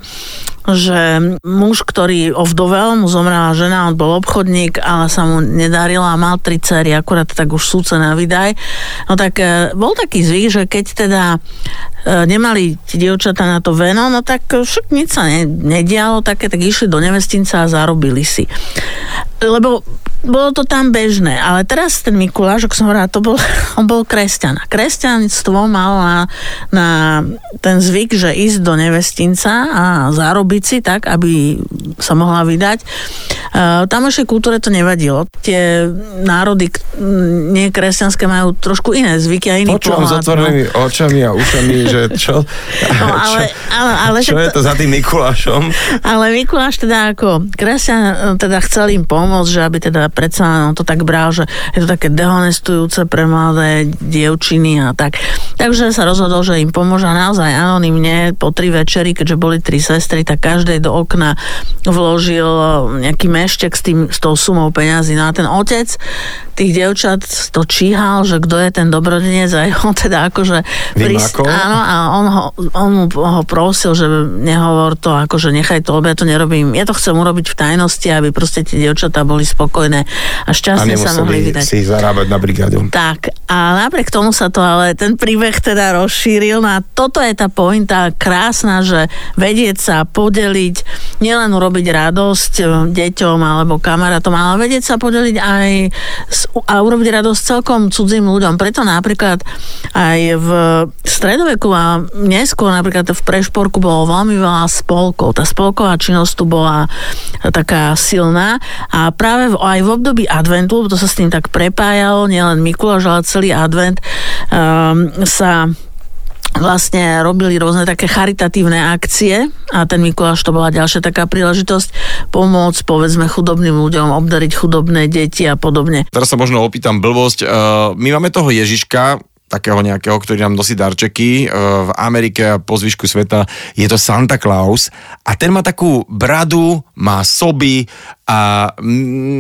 že muž, ktorý ovdovel, mu zomrela žena, on bol obchodník, ale sa mu nedarila mal tri cery, akurát tak už súce na vydaj. No tak e, bol taký zvyk, že keď teda e, nemali ti dievčatá na to veno, no tak však nič sa ne, nedialo také, tak išli do nevestinca a zarobili si. Lebo bolo to tam bežné, ale teraz ten Mikuláš, ako som hovorila, to bol, on bol kresťan. Kresťanstvo mal na, na ten zvyk, že ísť do nevestinca a zarobiť si tak, aby sa mohla vydať. Uh, tamošej kultúre to nevadilo. Tie národy nie kresťanské majú trošku iné zvyky a iný Počúvam pohľad. s otvorenými no. očami a ušami, že čo, No, ale, ale, ale čo, čo je to za tým Mikulášom? Ale Mikuláš teda ako kresťan teda chcel im pomôcť, že aby teda predsa on to tak bral, že je to také dehonestujúce pre mladé dievčiny a tak. Takže sa rozhodol, že im pomôže a naozaj anonymne po tri večery, keďže boli tri sestry, tak každej do okna vložil nejaký meštek s, tým, s tou sumou peňazí. No a ten otec tých dievčat to číhal, že kto je ten dobrodenec a on teda akože Vymakol? áno, a on ho, on mu ho prosil, že nehovor to, akože nechaj to, ja to nerobím. Ja to chcem urobiť v tajnosti, aby proste tie dievčatá boli spokojné a A šťastne sa mohli vydať. si zarábať na brigádu. Tak, a napriek tomu sa to ale ten príbeh teda rozšíril no a toto je tá pointa krásna, že vedieť sa, podeliť, nielen urobiť radosť e, deťom alebo kamarátom, ale vedieť sa podeliť aj a urobiť radosť celkom cudzím ľuďom. Preto napríklad aj v stredoveku a neskôr napríklad v Prešporku bolo veľmi veľa spolkov. Tá spolková činnosť tu bola taká silná a práve aj v období adventu, to sa s tým tak prepájalo, nielen Mikuláš, ale celý advent um, sa vlastne robili rôzne také charitatívne akcie a ten Mikuláš to bola ďalšia taká príležitosť pomôcť povedzme chudobným ľuďom, obdariť chudobné deti a podobne. Teraz sa možno opýtam blbosť. Uh, my máme toho Ježiška, takého nejakého, ktorý nám nosí darčeky. Uh, v Amerike a po zvyšku sveta je to Santa Claus a ten má takú bradu, má soby a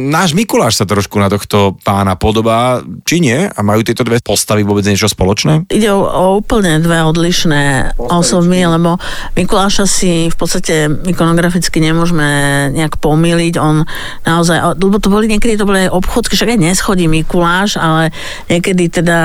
náš Mikuláš sa trošku na tohto pána podobá, či nie? A majú tieto dve postavy vôbec niečo spoločné? Ide o, o úplne dve odlišné osoby, lebo Mikuláša si v podstate ikonograficky nemôžeme nejak pomýliť. On naozaj, lebo to boli niekedy to boli obchodky, však aj neschodí Mikuláš, ale niekedy teda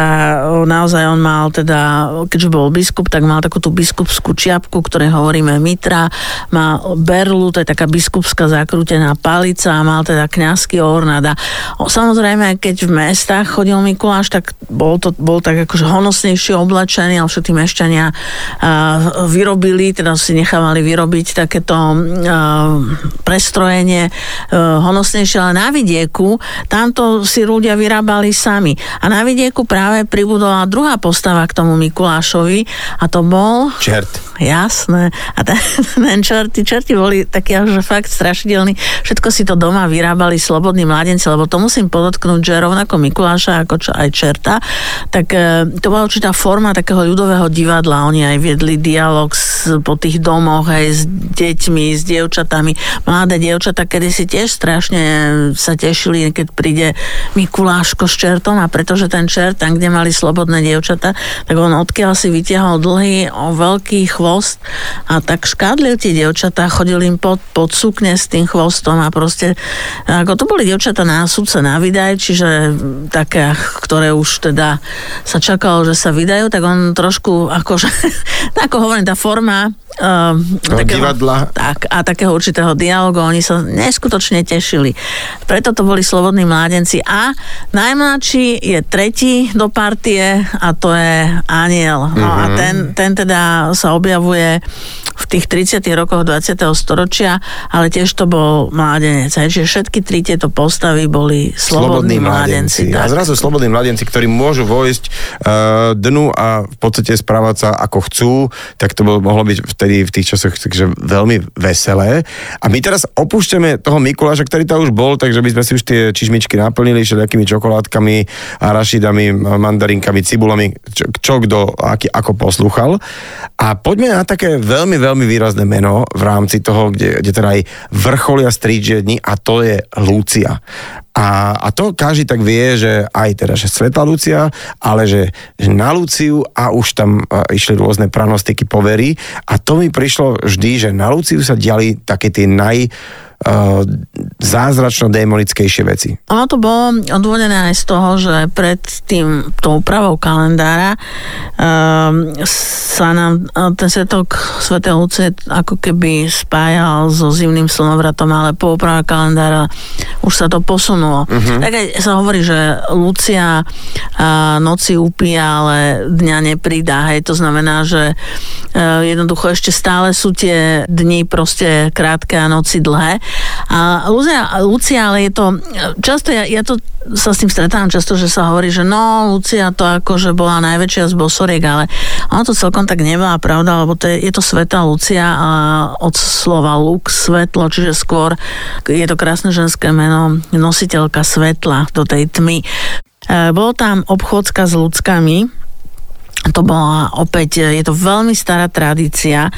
o, naozaj on mal teda, keďže bol biskup, tak mal takú tú biskupskú čiapku, ktorej hovoríme Mitra, má berlu, to je taká biskupská zakrútená palica a mal teda kňazský ornát. Samozrejme, keď v mestách chodil Mikuláš, tak bol, to, bol tak akože honosnejšie oblečený, ale všetky mešťania vyrobili, teda si nechávali vyrobiť takéto prestrojenie a, honosnejšie, ale na vidieku tamto si ľudia vyrábali sami. A na vidieku práve pribudla druhá postava k tomu Mikulášovi a to bol... Čert. Jasné. A ten, ten čerti, čerti boli takí že fakt strašidelní. Všetko si to doma vyrábali slobodní mladenci, lebo to musím podotknúť, že rovnako Mikuláša ako čo aj čerta, tak e, to bola určitá forma takého ľudového divadla. Oni aj viedli dialog s, po tých domoch aj s deťmi, s dievčatami. Mladé dievčatá, kedy si tiež strašne sa tešili, keď príde Mikuláško s čertom a pretože ten čert, tam, kde mali slobodné dievčatá, tak on odkiaľ si vytiahol dlhý, o veľký chvost a tak škádlil tie dievčatá, chodili im pod, pod sukne s tým chvostom a proste, ako to boli dievčatá na súdce na vydaj, čiže také, ktoré už teda sa čakalo, že sa vydajú, tak on trošku, akože, ako hovorím, tá forma uh, divadla. Tak, a takého určitého dialogu, oni sa neskutočne tešili. Preto to boli slobodní mládenci. A najmladší je tretí do partie a to je Aniel. No mm-hmm. a ten, ten teda sa objavuje v tých 30 rokoch 20. storočia, ale tiež to bol mládenec. Čiže všetky tri tieto postavy boli slobodní, slobodní mládenci. mládenci. A tak. zrazu slobodní mládenci, ktorí môžu vojsť uh, dnu a v podstate správať sa ako chcú, tak to bolo, mohlo byť vtedy v tých časoch takže veľmi veselé. A my teraz opúšťame toho Mikuláša, ktorý tam už bol, takže by sme si už tie čižmičky naplnili všelijakými čokoládkami, arašidami, mandarinkami, cibulami, čo, čo kto aký, ako poslúchal. A poďme na také veľmi, veľmi výrazné meno v rámci toho, kde, kde teda aj vrcholia stričie dni a to je Lucia. A, a to každý tak vie, že aj teda, že Sveta Lucia, ale že, že na Luciu a už tam a, išli rôzne pranostiky povery. A to mi prišlo vždy, že na Luciu sa diali také tie naj uh, zázračno-démonickejšie veci. Ono to bolo odvodené aj z toho, že pred tým, tou úpravou kalendára um, sa nám ten svetok Sv. Lucie ako keby spájal so zimným slnovratom, ale po úprave kalendára už sa to posunulo. Uh-huh. Tak aj sa hovorí, že Lucia uh, noci upíja, ale dňa nepridá. Hej, to znamená, že uh, jednoducho ešte stále sú tie dni proste krátke a noci dlhé. A Lucia, Lucia ale je to, často ja, ja to sa s tým stretávam často, že sa hovorí, že no, Lucia to akože bola najväčšia z bosoriek, ale ono to celkom tak nebola pravda, lebo to je, je to sveta Lucia a od slova lux, svetlo, čiže skôr je to krásne ženské meno, nositeľka svetla do tej tmy. E, bol tam obchodzka s ľudskami, to bola opäť, je to veľmi stará tradícia,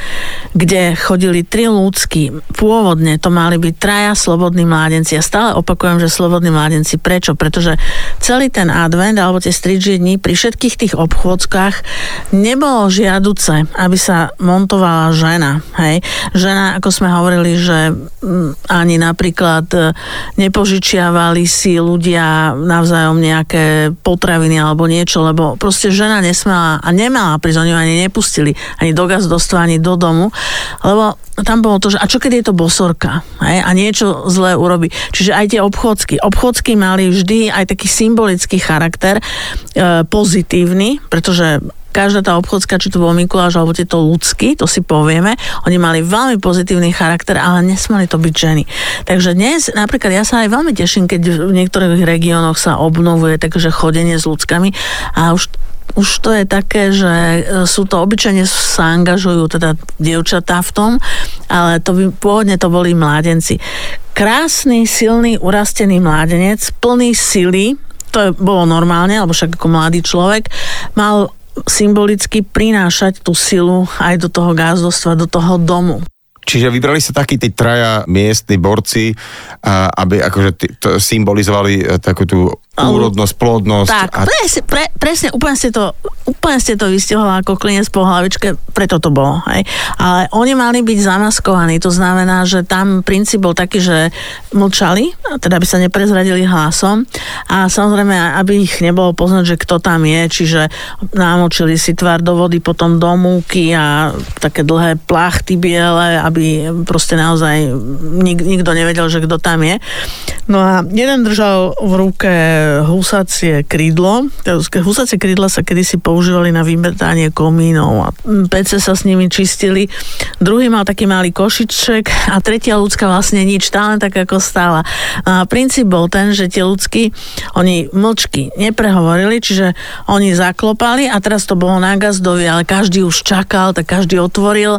kde chodili tri ľudskí. Pôvodne to mali byť traja slobodní mládenci. Ja stále opakujem, že slobodní mládenci. Prečo? Pretože celý ten advent alebo tie stričie dní pri všetkých tých obchôdzkach nebolo žiaduce, aby sa montovala žena. Hej? Žena, ako sme hovorili, že mm, ani napríklad e, nepožičiavali si ľudia navzájom nejaké potraviny alebo niečo, lebo proste žena nesmela a nemala prísť, oni ani nepustili ani do gazdovstva, ani do domu, lebo tam bolo to, že a čo keď je to bosorka hej, a niečo zlé urobí. Čiže aj tie obchodsky. Obchodsky mali vždy aj taký symbolický charakter, e, pozitívny, pretože každá tá obchodská, či to bol Mikuláš alebo tieto ľudský, to si povieme, oni mali veľmi pozitívny charakter, ale nesmali to byť ženy. Takže dnes, napríklad ja sa aj veľmi teším, keď v niektorých regiónoch sa obnovuje takže chodenie s ľudskami a už už to je také, že e, sú to obyčajne sa angažujú teda dievčatá v tom, ale to by, pôvodne to boli mládenci. Krásny, silný, urastený mládenec, plný sily, to je, bolo normálne, alebo však ako mladý človek, mal symbolicky prinášať tú silu aj do toho gázdostva, do toho domu. Čiže vybrali sa takí tí traja miestni borci, aby akože to symbolizovali e, takú tú úrodnosť, plodnosť. Tak, a... presne, pre, presne, úplne ste to, úplne ste to vystihla ako klinec po hlavičke, preto to bolo. Hej. Ale oni mali byť zamaskovaní, to znamená, že tam princíp bol taký, že mlčali, teda by sa neprezradili hlasom a samozrejme, aby ich nebolo poznať, že kto tam je, čiže namočili si tvár do vody, potom do múky a také dlhé plachty biele, aby proste naozaj nik, nikto nevedel, že kto tam je. No a jeden držal v ruke husacie krídlo. Husacie krídla sa kedysi používali na vymetanie komínov a pece sa s nimi čistili. Druhý mal taký malý košiček a tretia ľudská vlastne nič, tá len tak ako stála. A princíp bol ten, že tie ľudskí, oni mlčky neprehovorili, čiže oni zaklopali a teraz to bolo na gazdovi, ale každý už čakal, tak každý otvoril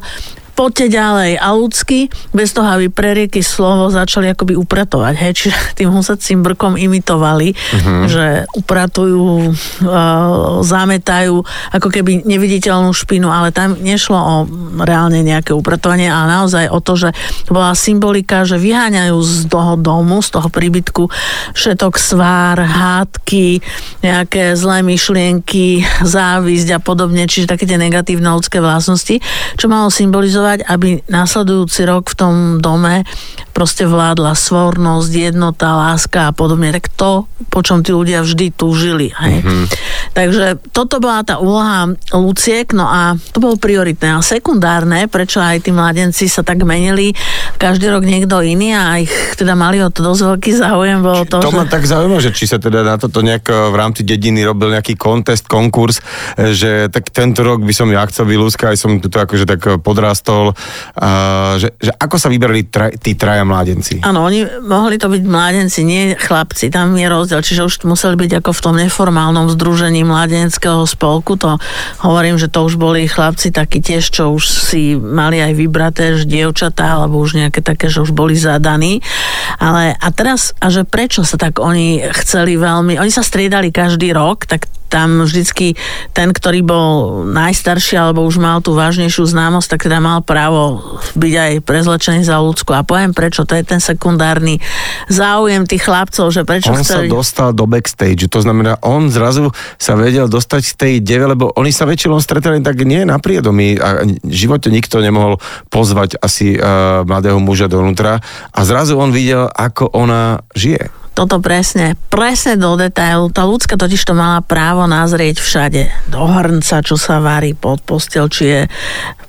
poďte ďalej. A ľudsky, bez toho, aby prerieky slovo začali akoby upratovať. Hej? Čiže tým husacím brkom imitovali, uh-huh. že upratujú, uh, zametajú ako keby neviditeľnú špinu, ale tam nešlo o reálne nejaké upratovanie, ale naozaj o to, že to bola symbolika, že vyháňajú z toho domu, z toho príbytku všetok svár, hádky, nejaké zlé myšlienky, závisť a podobne, čiže také tie negatívne ľudské vlastnosti, čo malo symbolizovať pracovať, aby následujúci rok v tom dome proste vládla svornosť, jednota, láska a podobne. Tak to, po čom tí ľudia vždy túžili. Hej. Mm-hmm. Takže toto bola tá úloha Luciek, no a to bolo prioritné. A sekundárne, prečo aj tí mladenci sa tak menili, každý rok niekto iný a ich teda mali o to dosť veľký záujem. Bolo to, to že... ma tak zaujíma, že či sa teda na toto nejak v rámci dediny robil nejaký kontest, konkurs, že tak tento rok by som ja chcel vylúskať, aj som tu akože tak podrastol, a, že, že ako sa vyberali tra, tí traja mládenci. Áno, oni mohli to byť mládenci, nie chlapci, tam je rozdiel, čiže už museli byť ako v tom neformálnom združení mládenského spolku, to hovorím, že to už boli chlapci takí tiež, čo už si mali aj vybraté, že dievčatá, alebo už nejaké také, že už boli zadaní. Ale a teraz, a že prečo sa tak oni chceli veľmi, oni sa striedali každý rok, tak tam vždycky ten, ktorý bol najstarší alebo už mal tú vážnejšiu známosť, tak teda mal právo byť aj prezlečený za ľudskú. A poviem prečo, to je ten sekundárny záujem tých chlapcov, že prečo on chceli... sa dostal do backstage, to znamená, on zrazu sa vedel dostať k tej deve, lebo oni sa väčšinou stretali tak nie na priedomí a v živote nikto nemohol pozvať asi uh, mladého muža dovnútra a zrazu on videl, ako ona žije. Toto presne, presne do detailu. Tá ľudská totiž to mala právo nazrieť všade. Do hrnca, čo sa varí pod postel, či je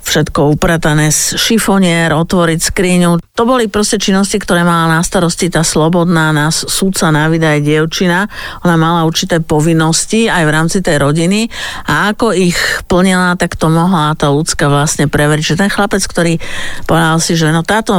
všetko upratané z šifonier, otvoriť skriňu. To boli proste činnosti, ktoré mala na starosti tá slobodná nás súdca na aj dievčina. Ona mala určité povinnosti aj v rámci tej rodiny a ako ich plnila, tak to mohla tá ľudská vlastne preveriť. Že ten chlapec, ktorý povedal si, že no táto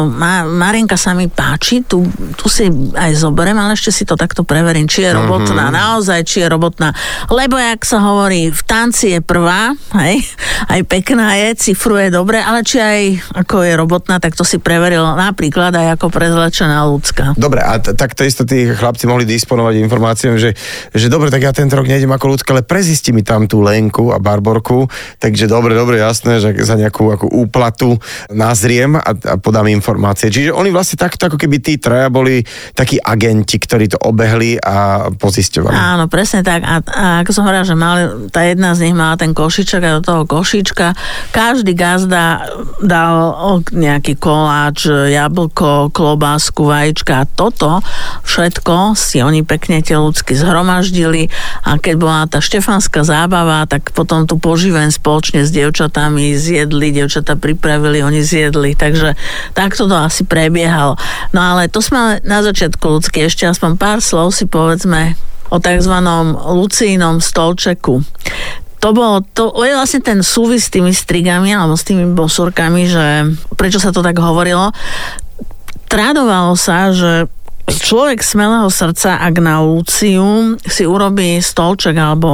Marinka sa mi páči, tu, tu si aj zoberiem, ale ešte si to takto preverím, či je robotná, mm-hmm. naozaj, či je robotná. Lebo, jak sa hovorí, v tanci je prvá, hej, aj pekná je, cifruje je dobre, ale či aj ako je robotná, tak to si preveril napríklad aj ako prezlečená ľudská. Dobre, a t- tak to isto tí chlapci mohli disponovať informáciami, že, že dobre, tak ja tento rok nejdem ako ľudská, ale prezisti mi tam tú Lenku a Barborku, takže dobre, dobre, jasné, že za nejakú ako úplatu nazriem a, a podám informácie. Čiže oni vlastne takto, ako keby tí traja boli takí agenti, ktorí to obehli a pozisťovali. Áno, presne tak. A, a ako som hovorila, že mali, tá jedna z nich mala ten košiček a do toho košička každý gazda dal nejaký koláč, jablko, klobásku, vajíčka a toto všetko si oni pekne tie ľudsky zhromaždili a keď bola tá štefanská zábava, tak potom tu poživen spoločne s dievčatami zjedli, dievčata pripravili, oni zjedli, takže takto to asi prebiehalo. No ale to sme na začiatku ľudské, ešte aspoň pár slov si povedzme o tzv. Lucínom stolčeku to bolo, to je vlastne ten súvis s tými strigami alebo s tými bosurkami, že prečo sa to tak hovorilo. Tradovalo sa, že človek smelého srdca, ak na Luciu si urobí stolček alebo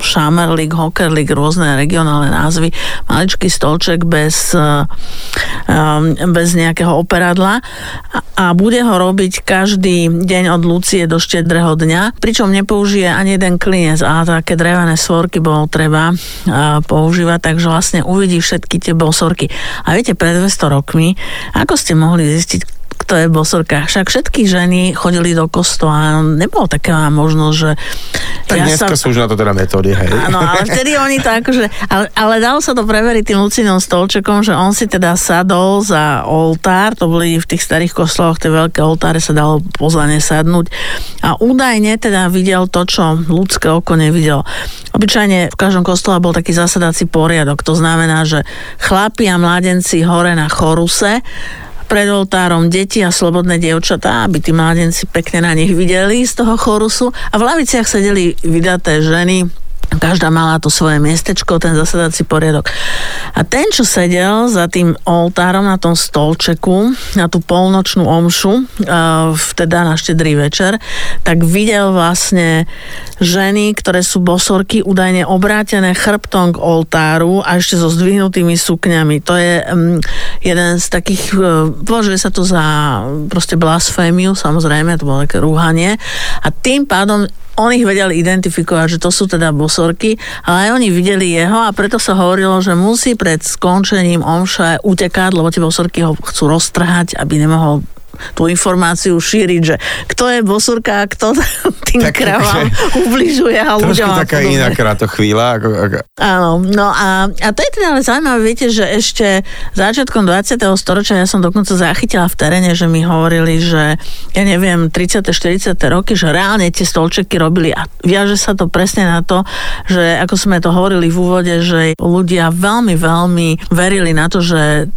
šamerlik, hokerlik, rôzne regionálne názvy, maličký stolček bez, um, bez nejakého operadla. A bude ho robiť každý deň od Lucie do štedrého dňa, pričom nepoužije ani jeden klinec a také drevené svorky bolo treba používať, takže vlastne uvidí všetky tie bosorky. A viete, pred 200 rokmi, ako ste mohli zistiť, kto je bosorka. Však všetky ženy chodili do kostola, nebolo taká možnosť, že... Tak ja dneska sa... sú už na to teda metódy, hej. Áno, ale vtedy oni to akože... Ale, ale dalo sa to preveriť tým Lucinom stolčekom, že on si teda sadol za oltár, to boli v tých starých kostoloch, tie veľké oltáre sa dalo pozvane sadnúť a údajne teda videl to, čo ľudské oko nevidel. Obyčajne v každom kostole bol taký zasadací poriadok, to znamená, že chlapi a mladenci hore na choruse pred oltárom deti a slobodné dievčatá, aby tí mladenci pekne na nich videli z toho chorusu. A v laviciach sedeli vydaté ženy, Každá mala to svoje miestečko, ten zasadací poriadok. A ten, čo sedel za tým oltárom na tom stolčeku, na tú polnočnú omšu, teda na štedrý večer, tak videl vlastne ženy, ktoré sú bosorky, údajne obrátené chrbtom k oltáru a ešte so zdvihnutými sukňami. To je um, jeden z takých, uh, považuje sa to za proste blasfémiu, samozrejme, to bolo také rúhanie. A tým pádom on ich vedel identifikovať, že to sú teda bosorky, ale aj oni videli jeho a preto sa hovorilo, že musí pred skončením omša utekať, lebo tie bosorky ho chcú roztrhať, aby nemohol tú informáciu šíriť, že kto je bosurka a kto tým tak, kravám ubližuje a ľuďom. Trošku taká iná to chvíľa. Ako, ako... Áno, no a, a to je teda ale zaujímavé, viete, že ešte začiatkom 20. storočia ja som dokonca zachytila v teréne, že mi hovorili, že ja neviem, 30. 40. roky, že reálne tie stolčeky robili a viaže sa to presne na to, že ako sme to hovorili v úvode, že ľudia veľmi, veľmi verili na to, že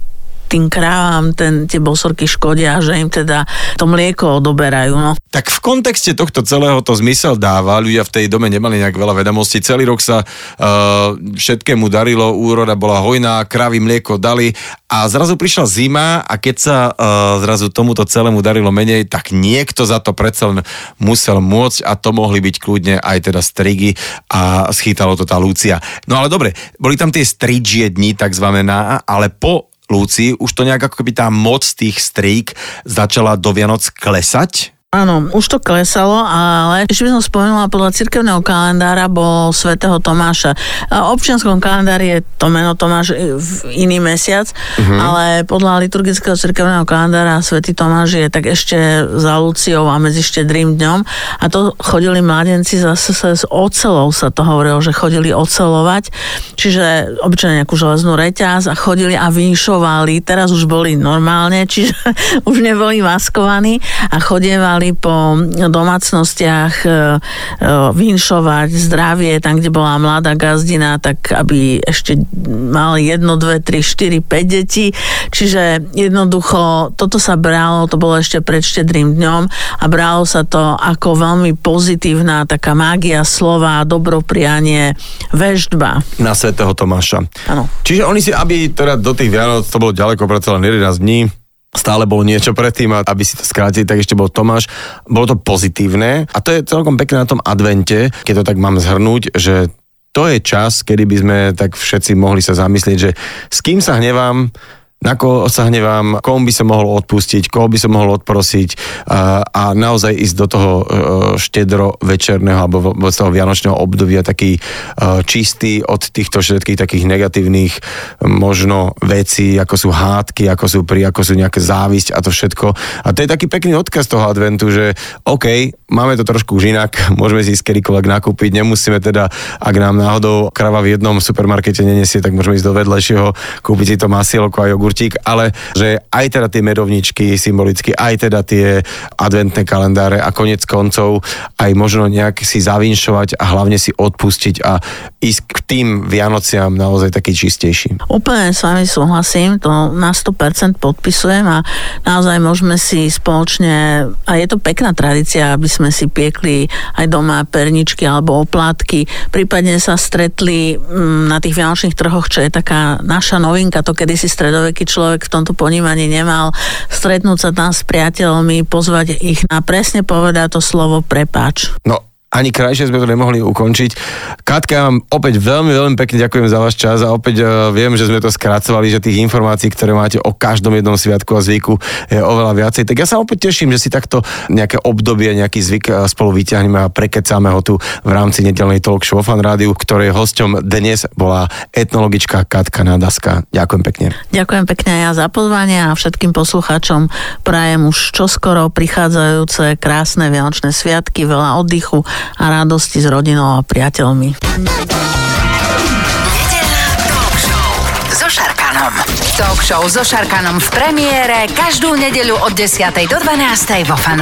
tým krávam ten, tie bosorky škodia, že im teda to mlieko odoberajú. No. Tak v kontexte tohto celého to zmysel dáva, ľudia v tej dome nemali nejak veľa vedomostí, celý rok sa uh, všetkému darilo, úroda bola hojná, kravy mlieko dali a zrazu prišla zima a keď sa uh, zrazu tomuto celému darilo menej, tak niekto za to predsa musel môcť a to mohli byť kľudne aj teda strigy a schytalo to tá Lucia. No ale dobre, boli tam tie stridžie dni, tak znamená, ale po Lúci, už to nejak ako keby tá moc tých strík začala do Vianoc klesať? Áno, už to klesalo, ale ešte by som spomenula, podľa cirkevného kalendára bol svätého Tomáša. A občianskom kalendári je to meno Tomáš v iný mesiac, uh-huh. ale podľa liturgického cirkevného kalendára svätý Tomáš je tak ešte za Luciou a medzi štedrým dňom. A to chodili mladenci zase s ocelou sa to hovorilo, že chodili ocelovať, čiže obyčajne nejakú železnú reťaz a chodili a vinšovali. Teraz už boli normálne, čiže už neboli maskovaní a chodievali mali po domácnostiach e, e, vinšovať zdravie, tam, kde bola mladá gazdina, tak aby ešte mali jedno, dve, tri, štyri, päť detí. Čiže jednoducho toto sa bralo, to bolo ešte pred štedrým dňom a bralo sa to ako veľmi pozitívna taká mágia slova, dobroprianie, veždba. Na svätého Tomáša. Áno. Čiže oni si, aby teda do tých Vianoc, to bolo ďaleko, predsa len 11 dní, stále bolo niečo predtým aby si to skrátili, tak ešte bol Tomáš. Bolo to pozitívne a to je celkom pekné na tom advente, keď to tak mám zhrnúť, že to je čas, kedy by sme tak všetci mohli sa zamyslieť, že s kým sa hnevám, na koho sa hnevám, komu by som mohol odpustiť, koho by som mohol odprosiť a, a naozaj ísť do toho e, štedro večerného alebo z toho vianočného obdobia taký e, čistý od týchto všetkých takých negatívnych možno vecí, ako sú hádky, ako sú pri, ako sú nejaké závisť a to všetko. A to je taký pekný odkaz toho adventu, že OK, máme to trošku už inak, môžeme si ísť kedykoľvek nakúpiť, nemusíme teda, ak nám náhodou krava v jednom supermarkete nenesie, tak môžeme ísť do vedlejšieho, kúpiť si to masielko a jogurt jogurtík, ale že aj teda tie medovničky symbolicky, aj teda tie adventné kalendáre a konec koncov aj možno nejak si zavinšovať a hlavne si odpustiť a ísť k tým Vianociam naozaj taký čistejší. Úplne s vami súhlasím, to na 100% podpisujem a naozaj môžeme si spoločne, a je to pekná tradícia, aby sme si piekli aj doma perničky alebo oplátky, prípadne sa stretli mm, na tých vianočných trhoch, čo je taká naša novinka, to kedy si stredovek taký človek v tomto ponímaní nemal stretnúť sa tam s priateľmi, pozvať ich na presne povedať to slovo prepáč. No, ani krajšie sme to nemohli ukončiť. Katka, opäť veľmi, veľmi pekne ďakujem za váš čas a opäť uh, viem, že sme to skracovali, že tých informácií, ktoré máte o každom jednom sviatku a zvyku je oveľa viacej. Tak ja sa opäť teším, že si takto nejaké obdobie, nejaký zvyk uh, spolu vyťahneme a prekecáme ho tu v rámci nedelnej talk show Fan Rádiu, ktorej hosťom dnes bola etnologička Katka Nadaska. Ďakujem pekne. Ďakujem pekne ja za pozvanie a všetkým poslucháčom prajem už čoskoro prichádzajúce krásne vianočné sviatky, veľa oddychu a radosti s rodinou a priateľmi. Talk show so Šarkanom v premiére každú nedeľu od 10. do 12. vo Fan.